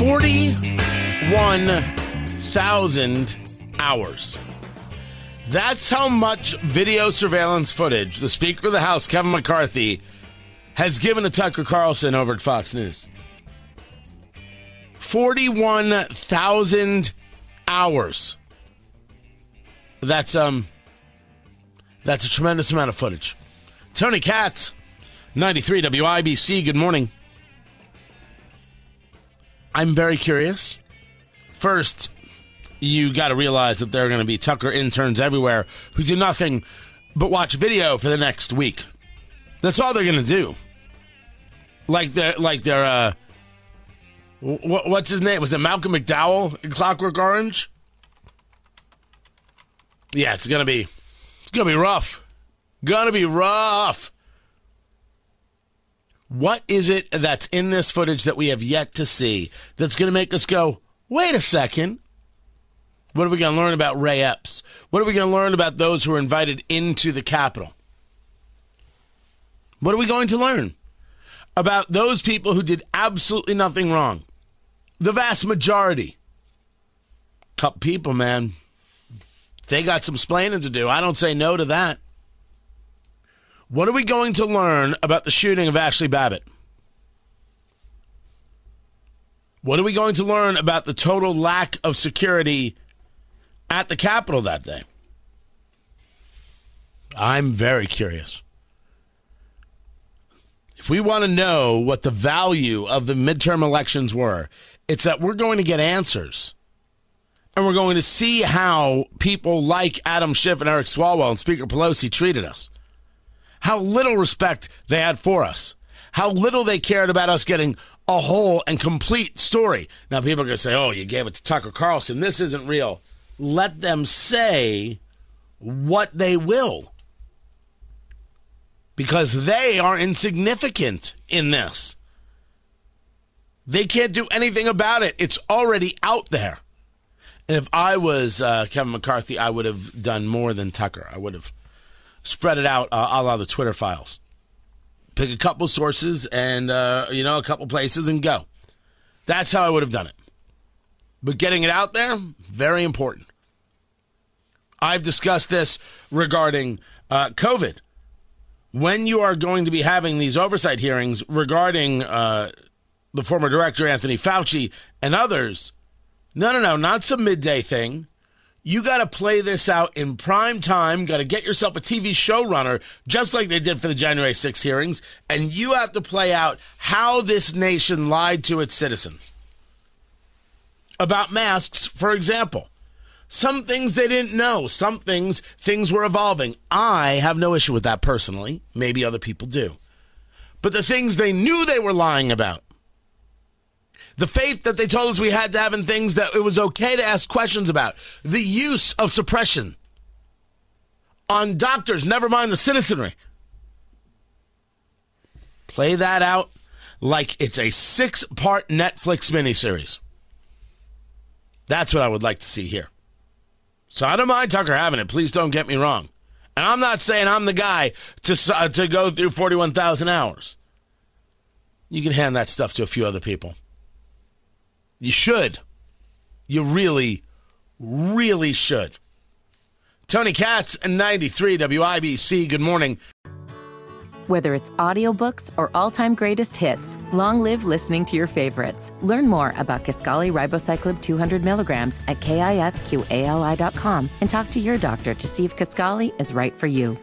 41,000 hours. That's how much video surveillance footage the Speaker of the House, Kevin McCarthy, has given to Tucker Carlson over at Fox News. 41,000 hours. That's um that's a tremendous amount of footage. Tony Katz, 93 WIBC, good morning. I'm very curious. First, you got to realize that there are going to be Tucker interns everywhere who do nothing but watch video for the next week. That's all they're going to do. Like they're like they're uh what, what's his name? Was it Malcolm McDowell in Clockwork Orange? Yeah, it's gonna be it's gonna be rough. Gonna be rough. What is it that's in this footage that we have yet to see that's gonna make us go, wait a second? What are we gonna learn about Ray Epps? What are we gonna learn about those who are invited into the Capitol? What are we going to learn? About those people who did absolutely nothing wrong. The vast majority. Couple people, man. They got some splaining to do. I don't say no to that. What are we going to learn about the shooting of Ashli Babbitt? What are we going to learn about the total lack of security at the Capitol that day? I'm very curious. If we want to know what the value of the midterm elections were, it's that we're going to get answers. And we're going to see how people like Adam Schiff and Eric Swalwell and Speaker Pelosi treated us. How little respect they had for us. How little they cared about us getting a whole and complete story. Now, people are going to say, oh, you gave it to Tucker Carlson. This isn't real. Let them say what they will because they are insignificant in this. They can't do anything about it. It's already out there. And if I was uh, Kevin McCarthy, I would have done more than Tucker. I would have spread it out uh, a la the Twitter files. Pick a couple sources and, uh, you know, a couple places and go. That's how I would have done it. But getting it out there, very important. I've discussed this regarding uh, COVID when you are going to be having these oversight hearings regarding uh, the former director Anthony Fauci and others, no, no, no, not some midday thing. You got to play this out in prime time. Got to get yourself a TV showrunner, just like they did for the January 6 hearings, and you have to play out how this nation lied to its citizens about masks, for example. Some things they didn't know. Some things, things were evolving. I have no issue with that personally. Maybe other people do. But the things they knew they were lying about, the faith that they told us we had to have in things that it was okay to ask questions about, the use of suppression on doctors, never mind the citizenry. Play that out like it's a six part Netflix miniseries. That's what I would like to see here. So I don't mind Tucker having it. Please don't get me wrong. And I'm not saying I'm the guy to uh, to go through 41,000 hours. You can hand that stuff to a few other people. You should. You really, really should. Tony Katz, and 93 WIBC. Good morning. Whether it's audiobooks or all-time greatest hits, long live listening to your favorites. Learn more about Kisqali Ribociclib 200 milligrams at kisqali.com and talk to your doctor to see if Kisqali is right for you.